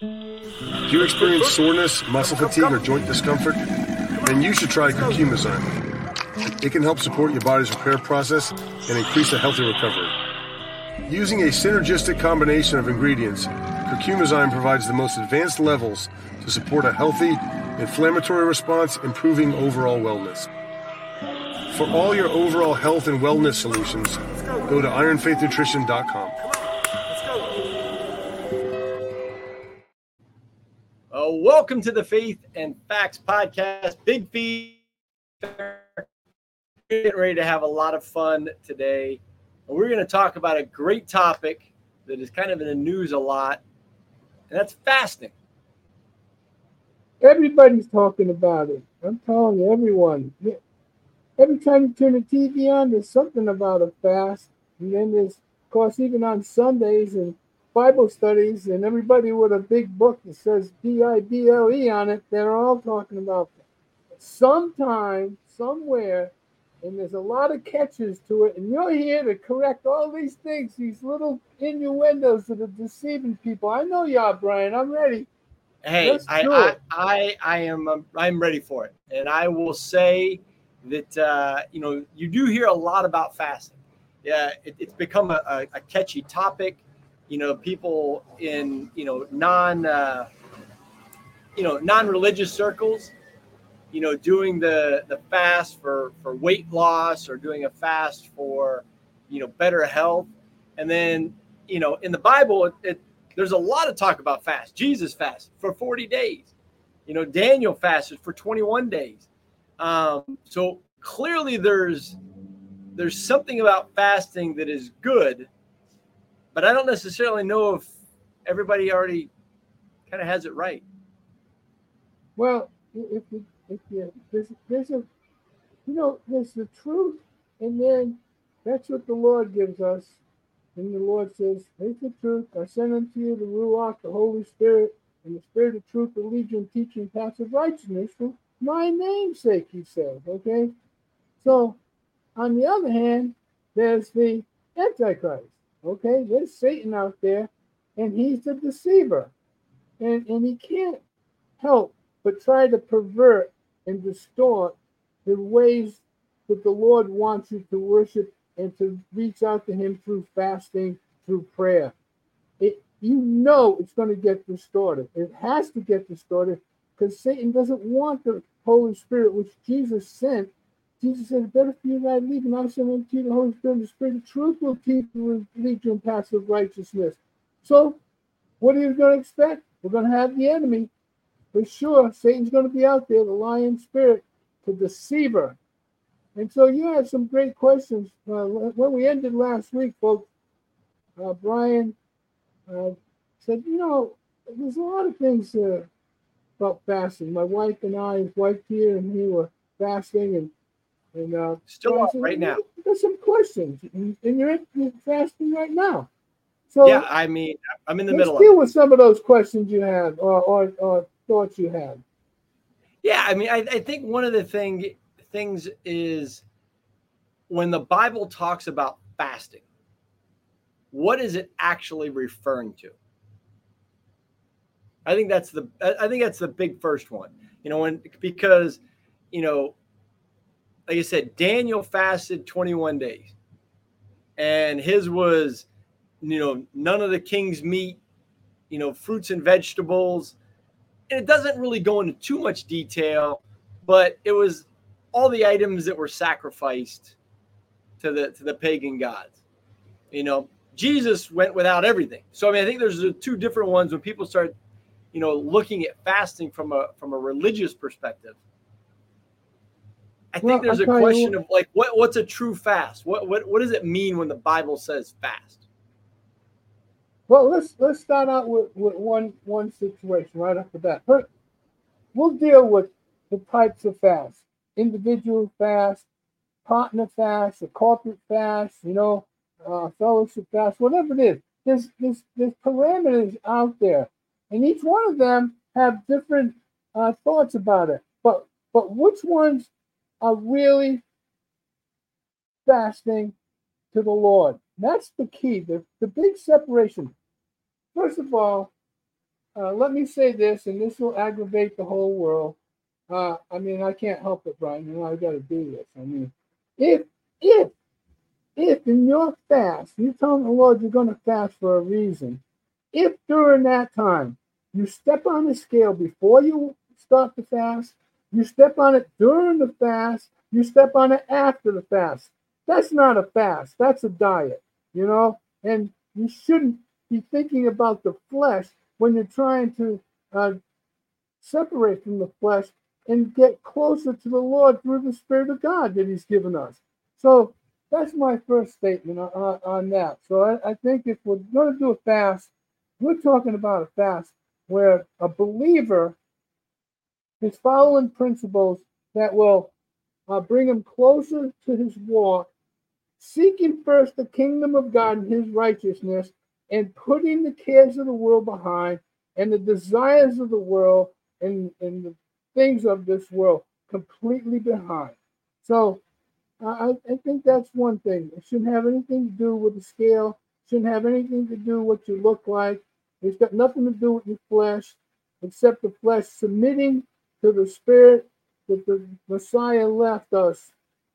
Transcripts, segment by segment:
Do you experience soreness, muscle fatigue, or joint discomfort? Then you should try Curcumazyme. It can help support your body's repair process and increase a healthy recovery. Using a synergistic combination of ingredients, Curcumazyme provides the most advanced levels to support a healthy, inflammatory response, improving overall wellness. For all your overall health and wellness solutions, go to ironfaithnutrition.com. welcome to the Faith and Facts podcast. Big feed. Getting ready to have a lot of fun today. We're going to talk about a great topic that is kind of in the news a lot, and that's fasting. Everybody's talking about it. I'm telling you, everyone. Every time you turn the TV on, there's something about a fast. And then there's, of course, even on Sundays and Bible studies, and everybody with a big book that says B I B L E on it, they're all talking about that. Sometime, somewhere, and there's a lot of catches to it, and you're here to correct all these things, these little innuendos that are deceiving people. I know you are, Bryan. I'm ready. Hey, I, I, I, I am um, I'm ready for it, and I will say that uh, you know you do hear a lot about fasting. Yeah, it, it's become a, a, a catchy topic you know people in you know non uh, you know non-religious circles you know doing the the fast for for weight loss or doing a fast for you know better health. And then you know in the bible it, it there's a lot of talk about fast. Jesus fasted for 40 days. You know daniel fasted for 21 days. Um, so clearly there's there's something about fasting that is good but I don't necessarily know if everybody already kind of has it right. Well, if you, if you, there's, there's a, you know, there's the truth, and then that's what the Lord gives us. And the Lord says, Here's the truth. I send unto you the Ruach, the Holy Spirit, and the Spirit of truth, the legion, teaching paths of righteousness for my name's sake, he says. Okay? So, on the other hand, there's the Antichrist. Okay, there's Satan out there, and he's the deceiver. And, and he can't help but try to pervert and distort the ways that the Lord wants you to worship and to reach out to him through fasting, through prayer. It you know it's going to get distorted. It has to get distorted because Satan doesn't want the Holy Spirit, which Jesus sent Jesus said, Better for you I leave, and I send unto you the Holy Spirit, the Spirit of truth will teach you and lead you in paths of righteousness. So, what are you going to expect? We're going to have the enemy. For sure, Satan's going to be out there, the lion spirit, the deceiver. And so you had some great questions. Uh, when we ended last week, folks, uh, Bryan uh, said, you know, there's a lot of things uh, about fasting. My wife and I, his wife here, and he were fasting, and and uh, still up right now. There's some questions, and you're fasting right now. So yeah, I mean, I'm in the middle. Of deal with some of those questions you had, or, or, or thoughts you had. Yeah, I mean, I, I think one of the thing things is when the Bible talks about fasting, what is it actually referring to? I think that's the I think that's the big first one. You know, when because you know like I said, Daniel fasted 21 days, and his was, you know, none of the king's meat, you know, fruits and vegetables. And it doesn't really go into too much detail, but it was all the items that were sacrificed to the to the pagan gods. You know, Jesus went without everything. So I mean, I think there's two different ones when people start, you know, looking at fasting from a from a religious perspective I think well, there's a question you, of like what what's a true fast? What what what does it mean when the Bible says fast? Well, let's let's start out with, with one one situation right off the bat. First, we'll deal with the types of fast: individual fast, partner fast, a corporate fast, you know, uh, fellowship fast, whatever it is. There's, there's there's parameters out there, and each one of them have different uh, thoughts about it. But but which ones are really fasting to the Lord. That's the key, the, the big separation. First of all, uh, let me say this, and this will aggravate the whole world. Uh, I mean, I can't help it, Bryan. You know, I got to do this. I mean, if if if in your fast, you tell the Lord you're going to fast for a reason, if during that time you step on the scale before you start the fast, you step on it during the fast, you step on it after the fast. That's not a fast, that's a diet, you know? And you shouldn't be thinking about the flesh when you're trying to uh, separate from the flesh and get closer to the Lord through the Spirit of God that He's given us. So that's my first statement on, on that. So I, I think if we're going to do a fast, we're talking about a fast where a believer is following principles that will uh, bring him closer to his walk, seeking first the kingdom of God and his righteousness, and putting the cares of the world behind and the desires of the world and, and the things of this world completely behind. So I, I think that's one thing. It shouldn't have anything to do with the scale, shouldn't have anything to do with what you look like. It's got nothing to do with your flesh, except the flesh submitting to the spirit that the Messiah left us,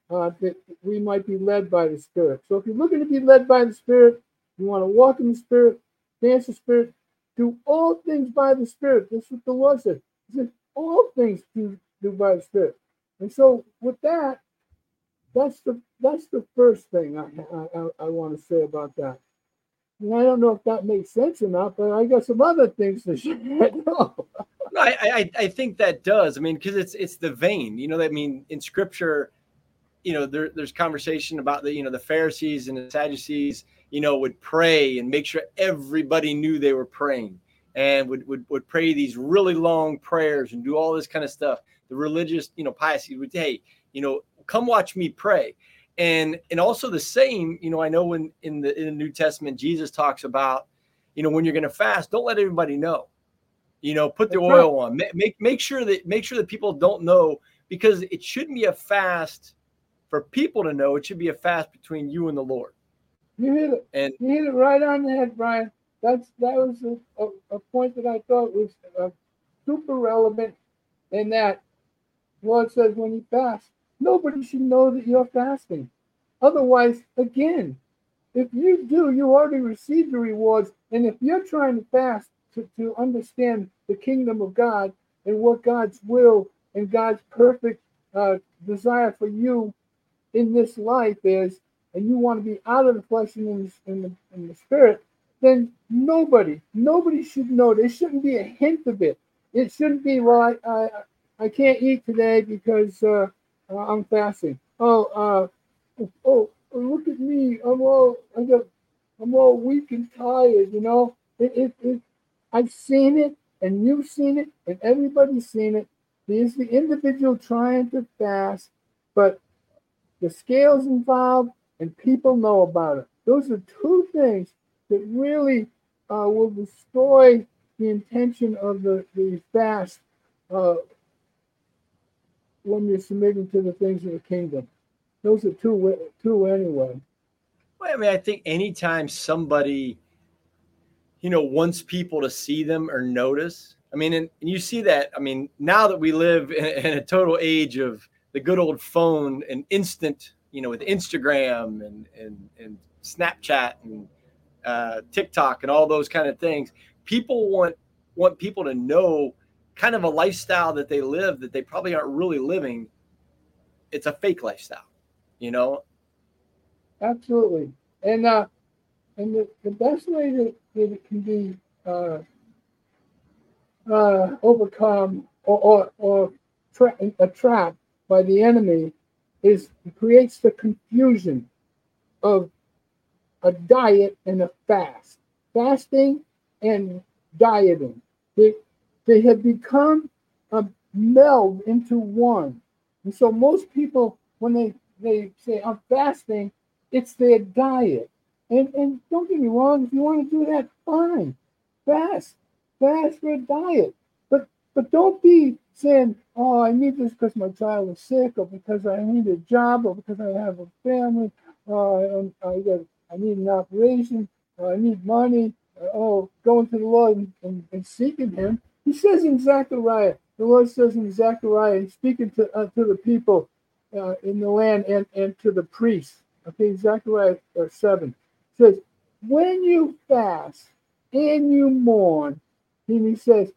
uh, that we might be led by the Spirit. So if you're looking to be led by the Spirit, you want to walk in the Spirit, dance the Spirit, do all things by the Spirit. That's what the Lord said. He said, all things do, do by the Spirit. And so with that, that's the that's the first thing I I, I want to say about that. And I don't know if that makes sense or not, but I got some other things to share. no, I, I I think that does. I mean, because it's it's the vein. You know, I mean, in Scripture, you know, there, there's conversation about the you know the Pharisees and the Sadducees. You know, would pray and make sure everybody knew they were praying, and would would would pray these really long prayers and do all this kind of stuff. The religious, you know, piety would say, hey, you know, come watch me pray and and also the same you know i know when in the in the new testament jesus talks about you know when you're going to fast don't let everybody know you know put the That's oil right. on make make sure that make sure that people don't know because it shouldn't be a fast for people to know it should be a fast between you and the lord you hit it and you hit it right on the head bryan that's that was a, a, a point that i thought was uh, super relevant in that lord says when you fast Nobody should know that you're fasting. Otherwise, again, if you do, you already received the rewards. And if you're trying to fast to, to understand the kingdom of God and what God's will and God's perfect uh, desire for you in this life is, and you want to be out of the flesh and in the, in the, in the spirit, then nobody, nobody should know. There shouldn't be a hint of it. It shouldn't be, well, I, I, I can't eat today because uh, uh, I'm fasting. Oh, uh, oh, look at me. I'm all, I got, I'm all weak and tired. You know, it, it, it, I've seen it, and you've seen it, and everybody's seen it. There's the individual trying to fast, but the scales involved, and people know about it. Those are two things that really uh, will destroy the intention of the, the fast uh, when you're submitting to the things of the kingdom. Those are two two anyway. Well, I mean, I think anytime somebody, you know, wants people to see them or notice. I mean, and, and you see that. I mean, now that we live in, in a total age of the good old phone and instant, you know, with Instagram and and and Snapchat and uh, TikTok and all those kind of things, people want want people to know kind of a lifestyle that they live that they probably aren't really living. It's a fake lifestyle, you know. Absolutely, and uh, and the, the best way that, that it can be uh, uh, overcome or or, or tra- by the enemy is creates the confusion of a diet and a fast, fasting and dieting. It, they have become a meld into one. And so most people, when they, they say, I'm fasting, it's their diet. And, and don't get me wrong, if you want to do that, fine. Fast. Fast for a diet. But but don't be saying, oh, I need this because my child is sick, or because I need a job, or because I have a family, uh, I, got, I need an operation, or I need money, oh, going to the Lord and, and, and, seeking Him. He says in Zechariah, the Lord says in Zechariah, speaking to uh, to the people uh, in the land and, and to the priests. Okay, Zechariah uh, 7 says, When you fast and you mourn, and he says,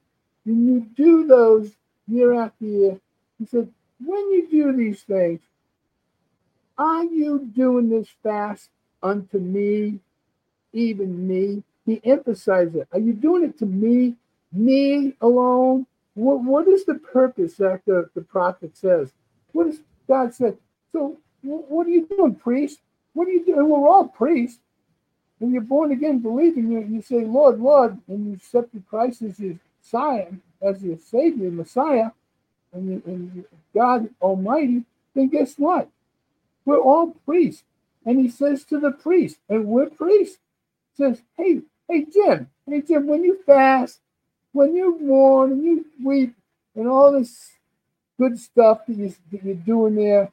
when you do those year after year, he said, when you do these things, are you doing this fast unto me, even me? He emphasized it. Are you doing it to me, me alone? What, what is the purpose that the, the prophet says? What does God say? So, what are you doing, priest? What are you doing? We're all priests. When you're born again, believing you, you say, Lord, Lord, and you accepted Christ as your Messiah, as your Savior, Messiah, and, and God Almighty, then guess what? We're all priests. And he says to the priest, and we're priests, says, Hey, hey Jim, hey Jim, when you fast, when you mourn and you weep and all this good stuff that, you, you're doing there,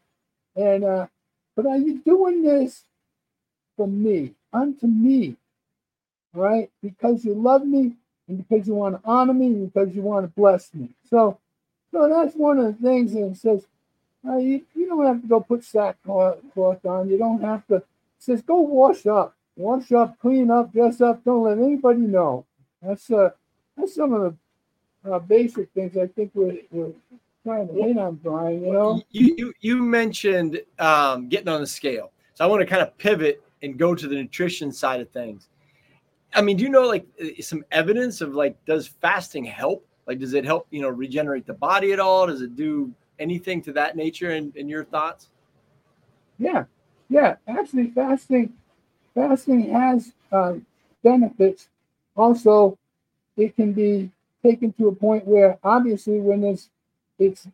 and uh, but are you doing this for me, unto me? Right? Because you love me and because you want to honor me and because you want to bless me. So so that's one of the things that says uh, you, you don't have to go put sackcloth on. You don't have to. It says go wash up, wash up, clean up, dress up. Don't let anybody know. That's uh, that's some of the uh, basic things I think we're, we're trying to hit on, Bryan. You know, you you, you mentioned um, getting on the scale, so I want to kind of pivot and go to the nutrition side of things. I mean, do you know like some evidence of like does fasting help? Like, does it help you know regenerate the body at all? Does it do anything to that nature in, in your thoughts? Yeah, yeah. Actually, fasting fasting has uh, benefits. Also, it can be taken to a point where obviously when it's it's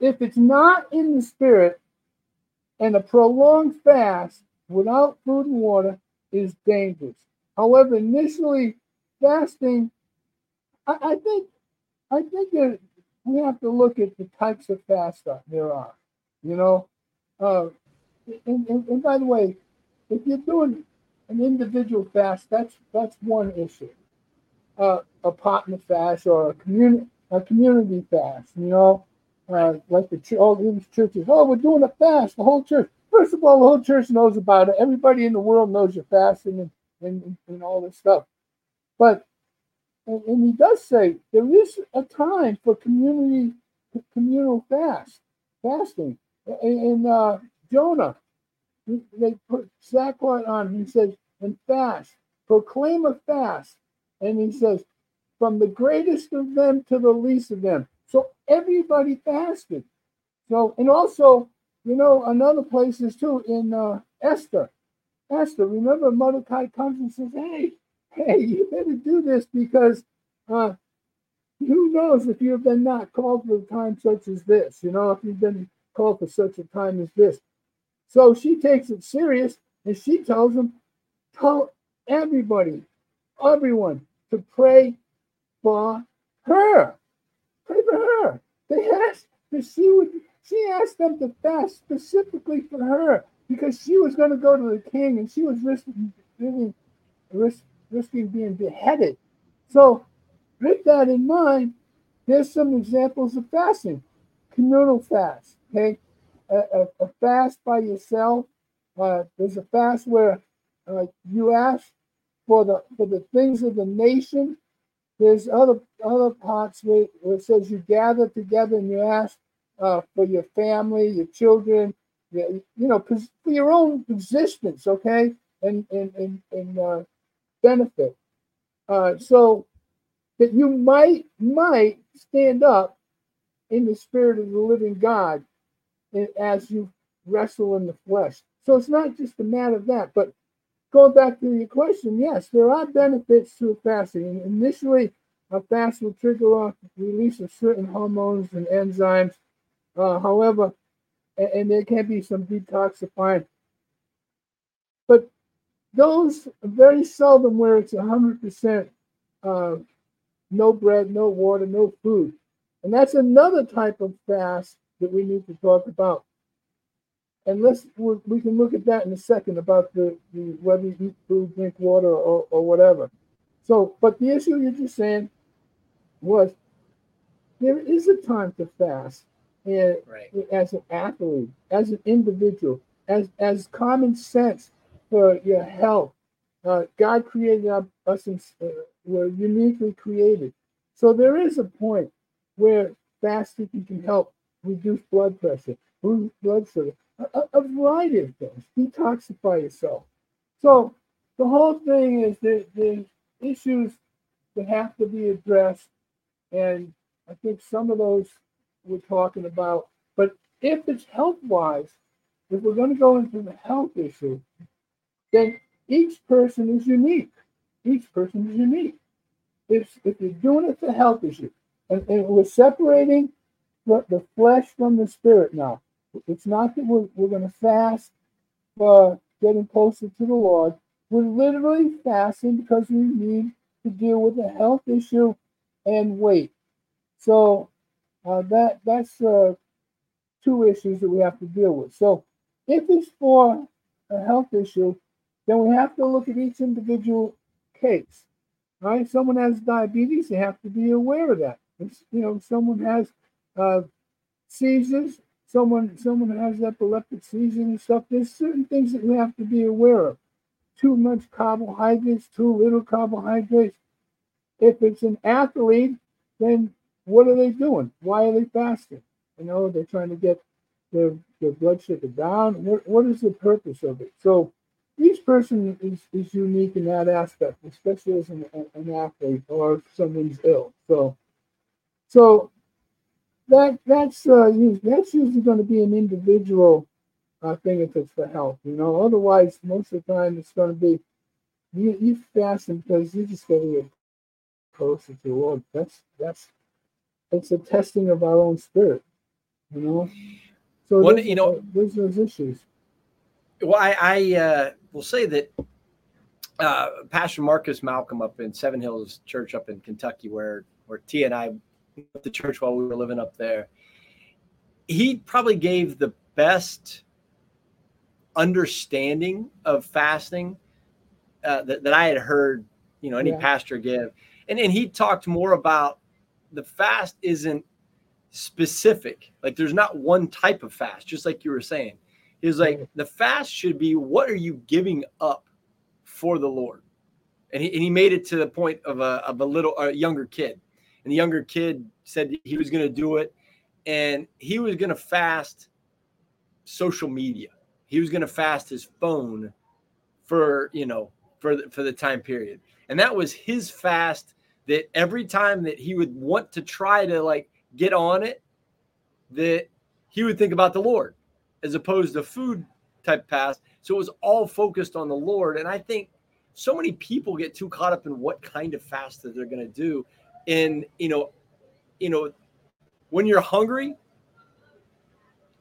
if it's not in the spirit and a prolonged fast without food and water is dangerous. However, initially fasting, I, I think I think that we have to look at the types of fast there are. You know, uh, and, and, and by the way, if you're doing an individual fast, that's that's one issue. Uh, a partner fast or a community a community fast. You know, uh, like the all these churches. Oh, we're doing a fast. The whole church. First of all, the whole church knows about it. Everybody in the world knows you're fasting and and, and all this stuff. But and, and he does say there is a time for community communal fast, fasting. In uh, Jonah, they put sackcloth on. He says, and fast, proclaim a fast. And he says, from the greatest of them to the least of them. So everybody fasted. So, and also, you know, another places too in uh, Esther. Esther, remember Mordecai comes and says, hey, hey, you better do this because uh, who knows if you've been not called for a time such as this, you know, if you've been called for such a time as this. So she takes it serious and she tells them, tell everybody, everyone to pray for her. Pray for her. They asked that she would she asked them to fast specifically for her because she was going to go to the king and she was risking, risk, risking being beheaded. So with that in mind, there's some examples of fasting. Communal fast, okay? A, a, a fast by yourself. Uh, there's a fast where uh, you ask for the for the things of the nation. There's other other parts where, where it says you gather together and you ask uh, for your family, your children, you, you know, for your own existence, okay, and and and, and uh, benefit. Uh, so that you might might stand up in the spirit of the living God as you wrestle in the flesh. So it's not just a matter of that, but going back to your question, yes, there are benefits to fasting. Initially, a fast will trigger off release of certain hormones and enzymes. Uh, however, and, and, there can be some detoxifying. But those very seldom where it's 100% uh, no bread, no water, no food. And that's another type of fast that we need to talk about. and let's we can look at that in a second about the, the whether you eat food, drink water, or, or whatever. So, but the issue you're just saying was there is a time to fast, and right. as an athlete, as an individual, as as common sense for your health. Uh, God created us, and uh, we're uniquely created. So there is a point where fasting can help reduce blood pressure, reduce blood sugar, a, a variety of things. Detoxify yourself. So the whole thing is that the issues that have to be addressed, and I think some of those we're talking about. But if it's health wise, if we're going to go into the health issue, then each person is unique. Each person is unique. If, if you're doing it for health issue, and, and we're separating the, the flesh from the spirit now. It's not that we're, we're going to fast for getting closer to the Lord. We're literally fasting because we need to deal with a health issue and weight. So uh, that that's uh, two issues that we have to deal with. So if it's for a health issue, then we have to look at each individual case. Right? Someone has diabetes, they have to be aware of that. If, you know, someone has uh, seizures, someone someone has epileptic seizures and stuff. There's certain things that we have to be aware of. Too much carbohydrates, too little carbohydrates. If it's an athlete, then what are they doing? Why are they fasting? You know, they're trying to get their, their blood sugar down. What, what is the purpose of it? So each person is, is unique in that aspect, especially as an, an athlete or someone's ill. So so that that's uh, that's usually going to be an individual uh, thing if it's for health. You know, otherwise most of the time it's going to be you you fasting because you just got to get closer to the Lord. That's that's it's a testing of our own spirit. You know. So well, you know, uh, there's those issues. Well, I, I uh, will say that uh, Pastor Marcus Malcolm up in Seven Hills Church up in Kentucky, where where T and I went the church while we were living up there. He probably gave the best understanding of fasting uh, that, that I had heard, you know, any yeah. pastor give. And, and he talked more about the fast isn't specific. Like there's not one type of fast, just like you were saying. Was like, the fast should be what are you giving up for the Lord? And he, and he made it to the point of a, of a little a younger kid and the younger kid said he was going to do it and he was going to fast social media he was going to fast his phone for you know for the, for the time period and that was his fast that every time that he would want to try to like get on it that he would think about the lord as opposed to food type fast so it was all focused on the lord and i think so many people get too caught up in what kind of fast that they're going to do and you know, you know, when you're hungry,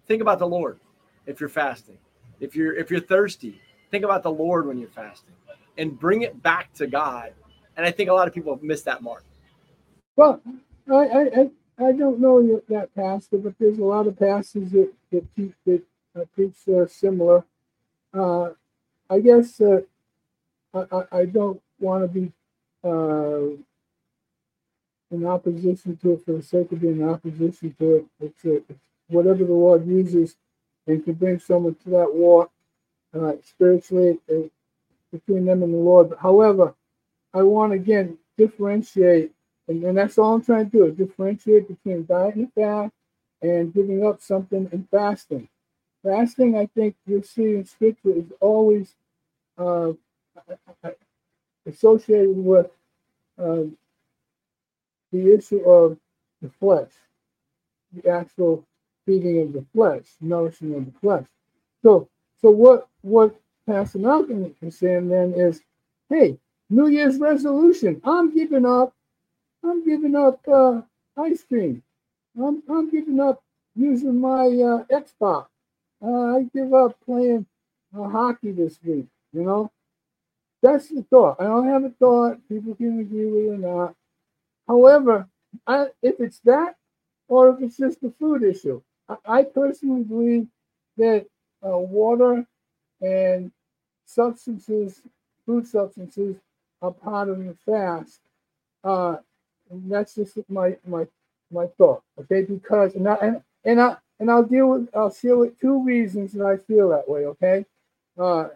think about the Lord. If you're fasting, if you're if you're thirsty, think about the Lord when you're fasting, and bring it back to God. And I think a lot of people have missed that mark. Well, I I, I don't know that pastor, but there's a lot of pastors that that teach that uh, preach uh, similar. Uh, I guess uh, I, I don't want to be uh, in opposition to it for the sake of being in opposition to it. It's, a, it's whatever the Lord uses and can bring someone to that walk uh, spiritually uh, between them and the Lord. However, I want again differentiate, and, and that's all I'm trying to do: differentiate between diet and fast and giving up something and fasting. Fasting, I think you'll see in Scripture, is always uh, associated with uh, the issue of the flesh, the actual feeding of the flesh, nourishing of the flesh. So, so what what Pastor Malcolm is saying then is, hey, New Year's resolution. I'm giving up. I'm giving up uh, ice cream. I'm I'm giving up using my uh, Xbox. Uh, I give up playing uh, hockey this week. You know, that's the thought. I don't have a thought. People can agree with it or not. However, I, if it's that or if it's just a food issue, I, I personally believe that uh, water and substances, food substances, are part of the fast. Uh, that's just my my my thought. Okay, because and I, and and I and I'll deal with I'll share with two reasons that I feel that way. Okay, uh,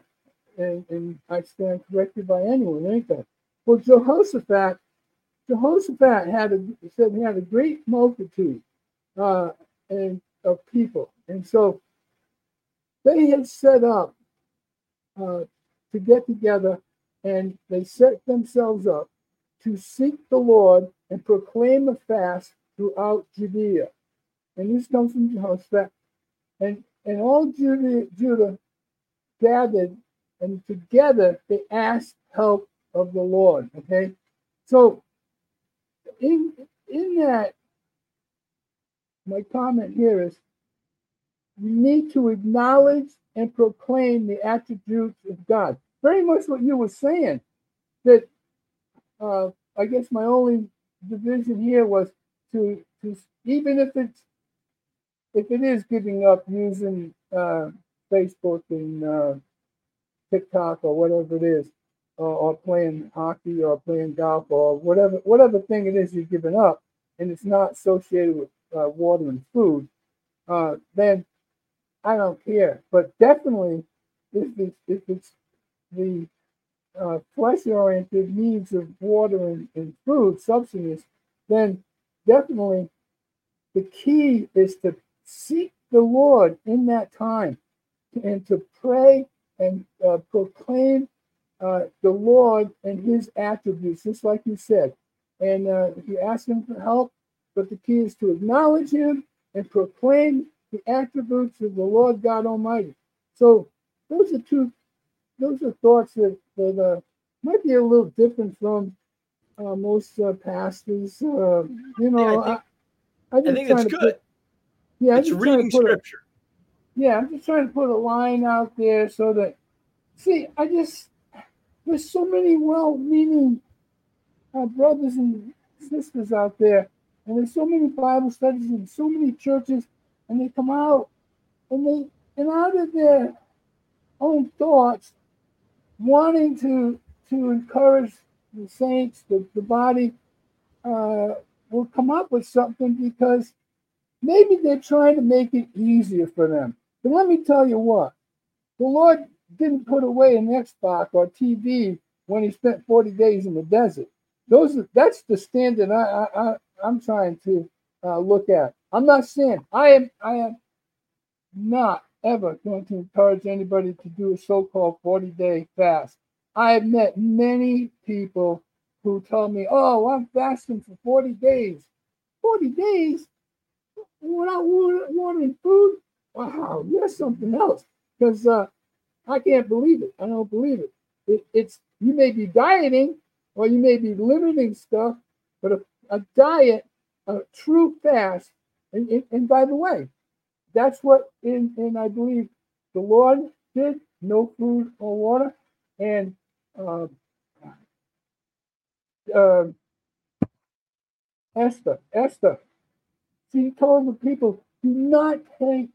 and and I stand corrected by anyone, ain't anything. Well, Jehoshaphat, Jehoshaphat had a said he had a great multitude, uh, and of people, and so they had set up uh, to get together, and they set themselves up to seek the Lord and proclaim a fast throughout Judea. And this comes from Jehoshaphat. And, and all Judah, Judah gathered, and together they asked help of the Lord. Okay? So, in, in that, my comment here is we need to acknowledge and proclaim the attributes of God. Very much what you were saying. That uh, I guess my only division here was to to even if it's if it is giving up using uh, Facebook and uh, TikTok or whatever it is, or, or, playing hockey or playing golf or whatever whatever thing it is you're giving up, and it's not associated with uh, water and food, uh, then I don't care. But definitely, if it's if it's the uh, flesh-oriented needs of water and, and food, substance, then definitely the key is to seek the Lord in that time and to pray and uh, proclaim uh, the Lord and his attributes, just like you said. And uh, you ask him for help, but the key is to acknowledge him and proclaim the attributes of the Lord God Almighty. So those are two, those are thoughts that, that uh, might be a little different from uh, most uh, pastors. Uh, you know, yeah, I think, I, I think it's good. Put, yeah, it's reading scripture. A, yeah, I'm just trying to put a line out there so that, see, I just, there's so many well-meaning uh, brothers and sisters out there, and there's so many Bible studies and so many churches, and they come out and they, and out of their own thoughts, wanting to to encourage the saints, the, the body, uh, will come up with something because maybe they're trying to make it easier for them. But let me tell you what, the Lord didn't put away an Xbox or TV when he spent 40 days in the desert. Those that's the standard I, I, I I'm trying to uh, look at. I'm not saying I am I am not ever going to encourage anybody to do a so-called 40-day fast. I have met many people who tell me, "Oh, I'm fasting for 40 days." 40 days without and food? Wow, you're something else. Because uh, I can't believe it. I don't believe it. it. It's you may be dieting or you may be limiting stuff, but a, a diet, a true fast, and, and, and by the way, that's what in, in I believe the Lord did, no food or water, and uh, uh, Esther, Esther, she told the people, do not take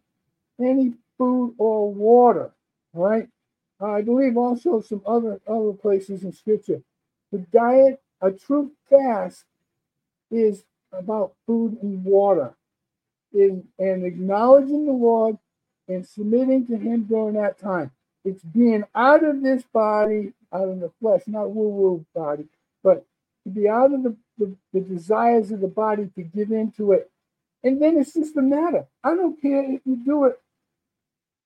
any food or water. All right. I believe also some other other places in scripture. The diet, a true fast, is about food and water, in and acknowledging the Lord and submitting to Him during that time. It's being out of this body out of the flesh, not woo woo body, but to be out of the, the, the, desires of the body to give into it. And then it's just a matter. I don't care if you do it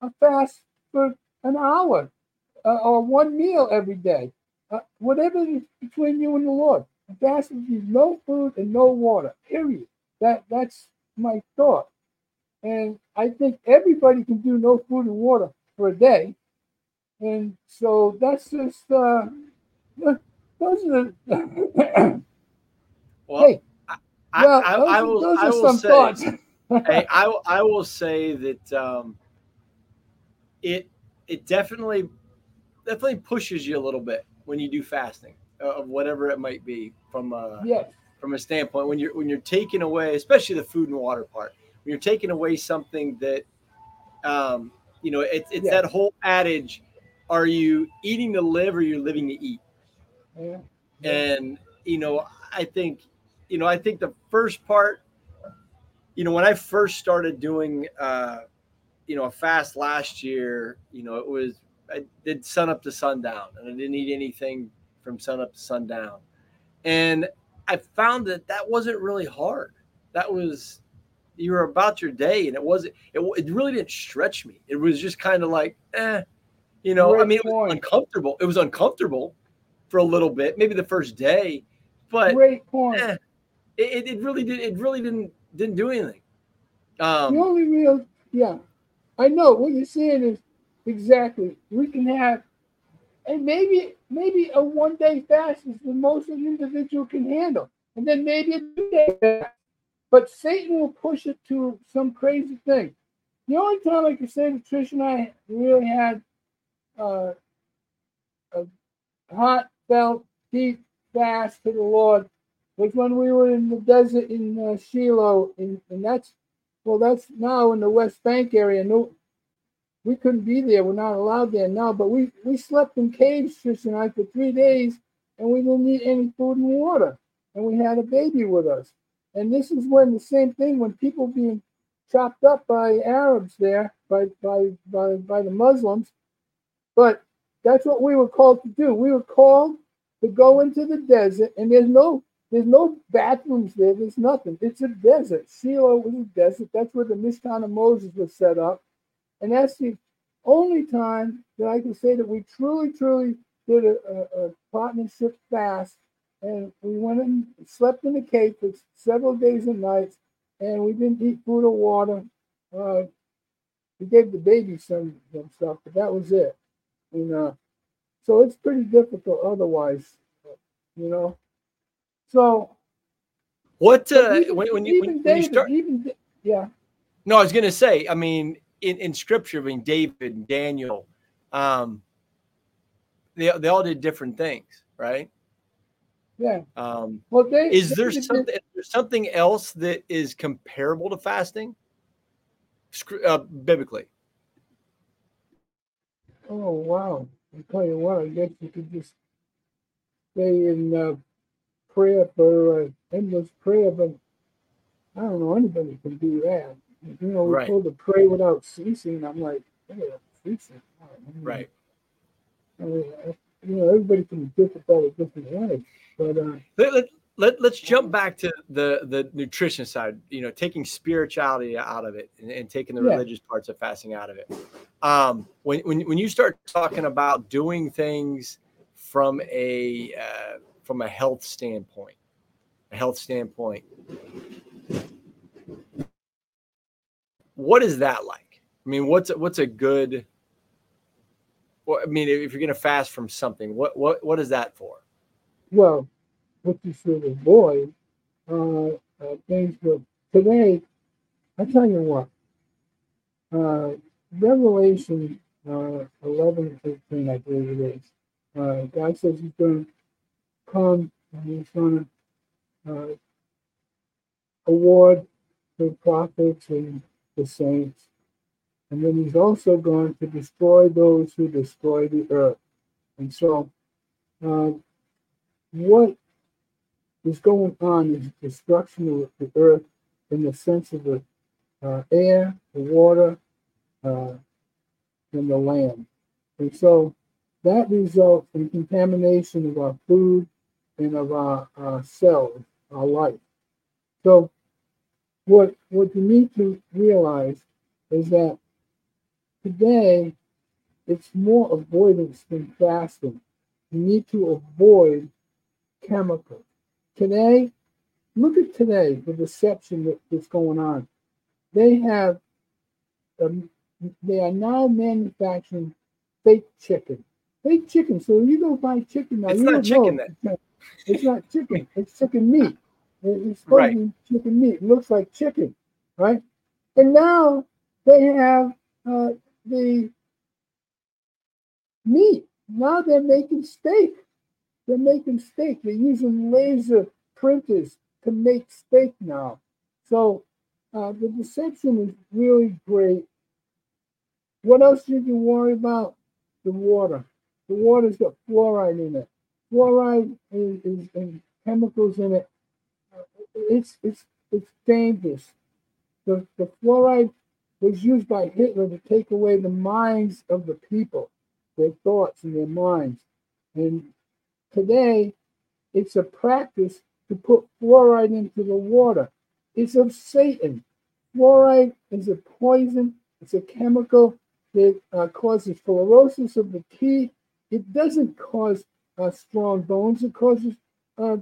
a fast for an hour uh, or one meal every day, uh, whatever is between you and the Lord. A fast is no food and no water, period. That That's my thought. And I think everybody can do no food and water for a day and so that's just uh, those are the. well, hey, I, well, I, those, I will. Those I will some say, thoughts. hey, I I will say that um, it it definitely definitely pushes you a little bit when you do fasting uh, of whatever it might be from a yes. From a standpoint when you're when you're taking away especially the food and water part when you're taking away something that um, You know, it's it's yeah. that whole adage: Are you eating to live, or you're living to eat? Yeah. And you know, I think, you know, I think the first part, you know, when I first started doing, uh, you know, a fast last year, you know, it was I did sun up to sundown, and I didn't eat anything from sun up to sundown, and I found that that wasn't really hard. That was you were about your day, and it wasn't. It, it really didn't stretch me. It was just kind of like, eh, you know. Great I mean, it was uncomfortable. It was uncomfortable for a little bit, maybe the first day, but great point. Eh, it, it really did. It really didn't didn't do anything. Um, the only real, yeah, I know what you're saying is exactly. We can have, and maybe maybe a one day fast is the most an individual can handle, and then maybe a two day fast. But Satan will push it to some crazy thing. The only time I can say that Trish and I really had uh, a heartfelt, deep fast to the Lord was when we were in the desert in uh, Shiloh, and that's well, that's now in the West Bank area. We couldn't be there. We're not allowed there now. But we we slept in caves, Trish and I, for three days, and we didn't eat any food and water, and we had a baby with us. And this is when the same thing when people being chopped up by Arabs there, by by by by the Muslims. But that's what we were called to do. We were called to go into the desert, and there's no there's no bathrooms there. There's nothing. It's a desert. Shiloh was a desert. That's where the Mishkan of Moses was set up. And that's the only time that I can say that we truly, truly did a, a, a partnership fast. And we went and slept in the cave for several days and nights, and we didn't eat food or water. Uh, we gave the baby some, some stuff, but that was it. And uh, so it's pretty difficult otherwise, you know. So, what uh, even, when, when, you, when, David, you start? Even, yeah. No, I was going to say. I mean, in, in Scripture, I mean, David and Daniel, um, they they all did different things, right? Yeah. Um, well, they, is there they, something is there something else that is comparable to fasting, uh, biblically? Oh wow! I tell you what, I guess you could just stay in uh, prayer for uh, endless prayer, but I don't know anybody can do that. You know, we're right. told to pray without ceasing. I'm like, hey, ceasing. right. I mean, you know, everybody can interpret that a different way. But uh, let, let, let, let's jump back to the the nutrition side. You know, taking spirituality out of it and, and taking the yeah. religious parts of fasting out of it. Um, when when when you start talking about doing things from a uh, from a health standpoint, a health standpoint. What is that like? I mean, what's what's a good? Well, I mean, if you're going to fast from something, what what what is that for? Well, what you should avoid uh, uh, things. But today, I tell you what. Uh, Revelation uh, 11, 13, I believe it is. Uh, God says He's going to come and he's going to uh, award the prophets and the saints. And then he's also going to destroy those who destroy the earth. And so, uh, what is going on is destruction of the earth in the sense of the uh, air, the water, uh, and the land. And so that results in contamination of our food, and of our, our cells, our life. So what what you need to realize is that today it's more avoidance than fasting. You need to avoid chemicals. Today, look at today, the deception that, that's going on. They have, um, they are now manufacturing fake chicken. Fake chicken. So you go buy chicken now. It's you not chicken then. It's not chicken. It's chicken meat. It's supposed right. to be chicken meat. It looks like chicken, right? And now they have uh, the meat. Now they're making steak. They're making steak. They're using laser printers to make steak now. So uh, the deception is really great. What else should you worry about? The water. The water's got fluoride in it. Fluoride is, is and chemicals in it. It's it's it's dangerous. The the fluoride was used by Hitler to take away the minds of the people, their thoughts and their minds. And today, it's a practice to put fluoride into the water. It's of Satan. Fluoride is a poison. It's a chemical that uh, causes fluorosis of the teeth. It doesn't cause uh, strong bones. It causes uh,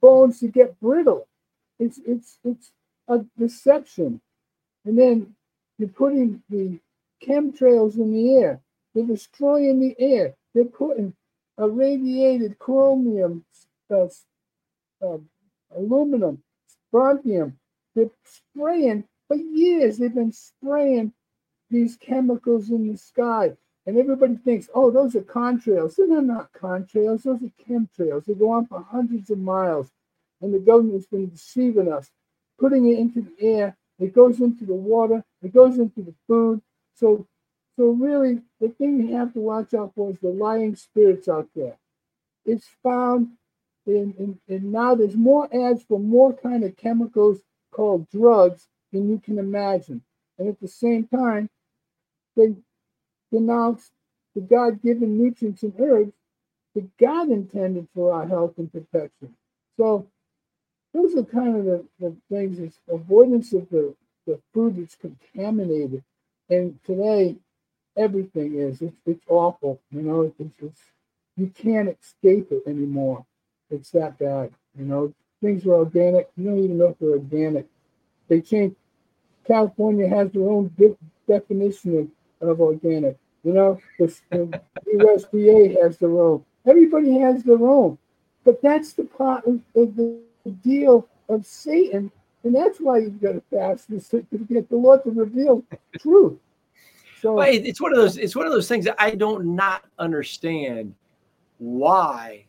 bones to get brittle. It's it's it's a deception. And then you're putting the chemtrails in the air. They're destroying the air. They're putting irradiated chromium, uh, uh, aluminum, strontium. They're spraying for years. They've been spraying these chemicals in the sky. And everybody thinks, oh, those are contrails. They're not contrails, those are chemtrails. They go on for hundreds of miles. And the government's been deceiving us, putting it into the air. It goes into the water, it goes into the food. So so really the thing you have to watch out for is the lying spirits out there. It's found in, in, in now there's more ads for more kind of chemicals called drugs than you can imagine. And at the same time, they denounce the God given nutrients and herbs that God intended for our health and protection. So those are kind of the, the things is avoidance of the, the food that's contaminated. And today, everything is. It's, it's awful. You know, it's, it's, you can't escape it anymore. It's that bad. You know, things are organic. You don't even know if they're organic. They change. California has their own de- definition of of organic. You know, the, the USDA has their own. Everybody has their own. But that's the part of, of the deal of Satan. And that's why you've got to fast to get the Lord to reveal truth. So well, it's one of those, it's one of those things that I don't not understand why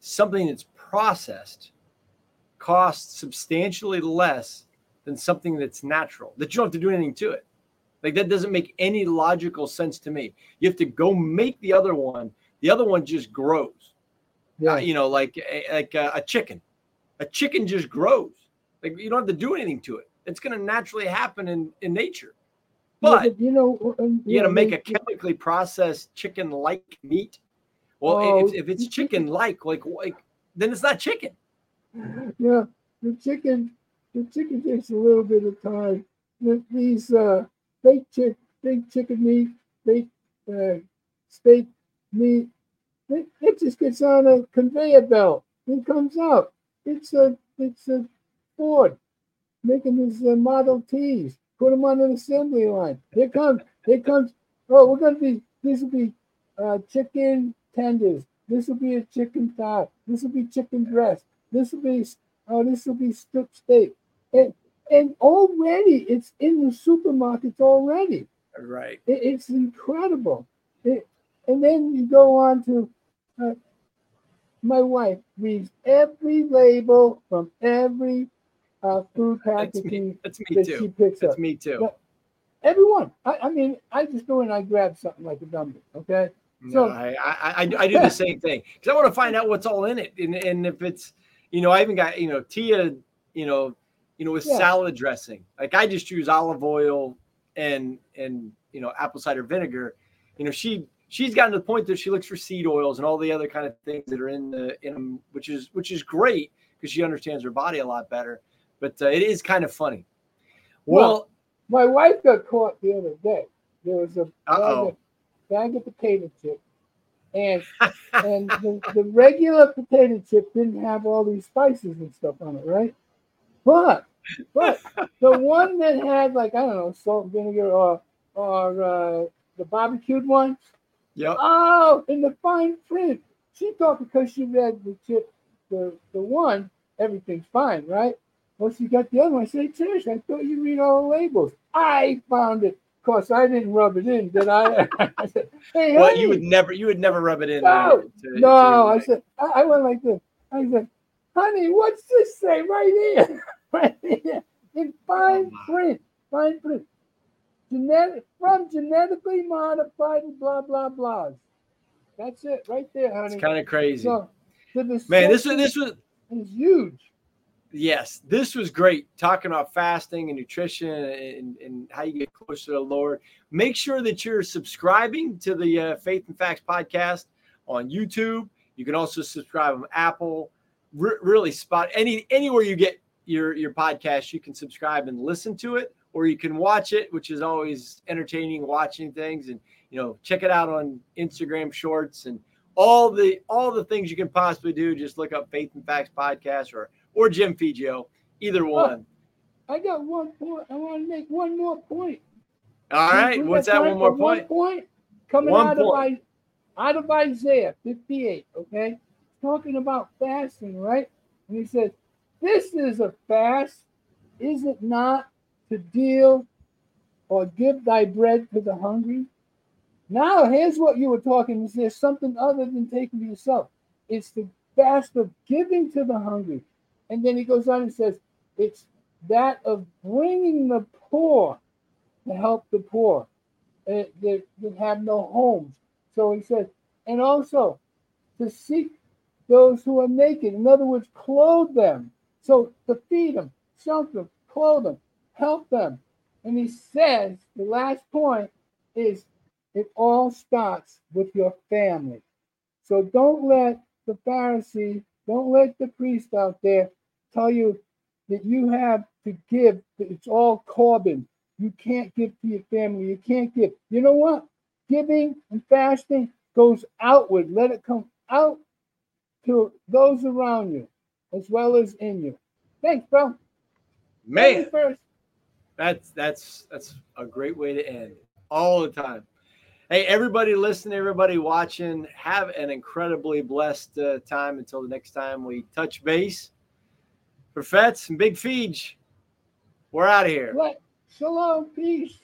something that's processed costs substantially less than something that's natural, that you don't have to do anything to it. Like that doesn't make any logical sense to me. You have to go make the other one. The other one just grows. Yeah. Uh, you know, like like uh, a chicken. A chicken just grows. Like you don't have to do anything to it. It's going to naturally happen in in nature. But, yeah, you know, you got to make a chemically processed chicken-like meat. Well, oh, if, if it's chicken-like, like like then it's not chicken. Yeah, the chicken, the chicken takes a little bit of time. These uh, fake chick, fake chicken meat, fake uh, steak meat. It, it just gets on a conveyor belt. It comes out. It's a it's a Ford making these uh, Model Ts. Put them on an assembly line. Here comes. Here comes. Oh, we're gonna be. This will be uh, chicken tenders. This will be a chicken thigh. This will be chicken breast. This will be. Oh, this will be strip steak. And and already it's in the supermarkets already. Right. It, it's incredible. It, and then you go on to uh, my wife reads every label from every uh, food packaging that's me, that's me that too. she picks that's up. me too. But everyone. I, I, mean, I just go and I grab something like a dummy. Okay. No, so I, I, I do the same thing because I want to find out what's all in it, and and if it's, you know, I even got you know Tia, you know, you know, with yeah. salad dressing. Like I just use olive oil and and you know apple cider vinegar. You know, she she's gotten to the point that she looks for seed oils and all the other kind of things that are in the in them, which is which is great because she understands her body a lot better. But uh, it is kind of funny. Well, well, my wife got caught the other day. There was a bag of, bag of potato chips, and and the, the regular potato chip didn't have all these spices and stuff on it, right? But but the one that had like I don't know salt and vinegar or or uh, the barbecued one. Yeah. Oh, in the fine print, she thought because she read the chip, the the one, everything's fine, right? Well, she got the other one. I said, Trish, I thought you read all the labels. I found it. Of course, I didn't rub it in, did I? I said, hey, well, honey. you would never, you would never rub it in. Uh, no, to, no. To, I said, I, I went like this. I said, honey, what's this say right here? right here in fine oh, print, fine print. Genetic from genetically modified and blah blah blahs. That's it right there, honey. It's kind of crazy. So, Man, this was this was is huge. Yes, this was great. Talking about fasting and nutrition and, and how you get closer to the Lord. Make sure that you're subscribing to the uh, Faith and Facts podcast on YouTube. You can also subscribe on Apple. Really, spot any anywhere you get your your podcast, you can subscribe and listen to it, or you can watch it, which is always entertaining. Watching things and you know check it out on Instagram Shorts and all the all the things you can possibly do. Just look up Faith and Facts podcast or or Jim Feijo, either oh, one. Oh, I got one point. I want to make one more point. All right, what's that? One more point. One point coming one out point. of out of Isaiah 58. Okay, talking about fasting, right? And he says, "This is a fast, is it not, to deal or give thy bread to the hungry?" Now, here's what you were talking. Is there something other than taking for yourself? It's the fast of giving to the hungry. And then he goes on and says, it's that of bringing the poor to help the poor uh, that, that have no homes. So he says, and also to seek those who are naked. In other words, clothe them. So to feed them, shelter them, clothe them, help them. And he says, the last point is it all starts with your family. So don't let the Pharisee, don't let the priest out there tell you that you have to give, it's all Corban. You can't give to your family. You can't give. You know what? Giving and fasting goes outward. Let it come out to those around you as well as in you. Thanks, bro. Man, first. That's that's that's a great way to end all the time. Hey, everybody listening, everybody watching, have an incredibly blessed uh, time until the next time we touch base. For Fetz and Big Feej, we're out of here. What? Shalom, peace.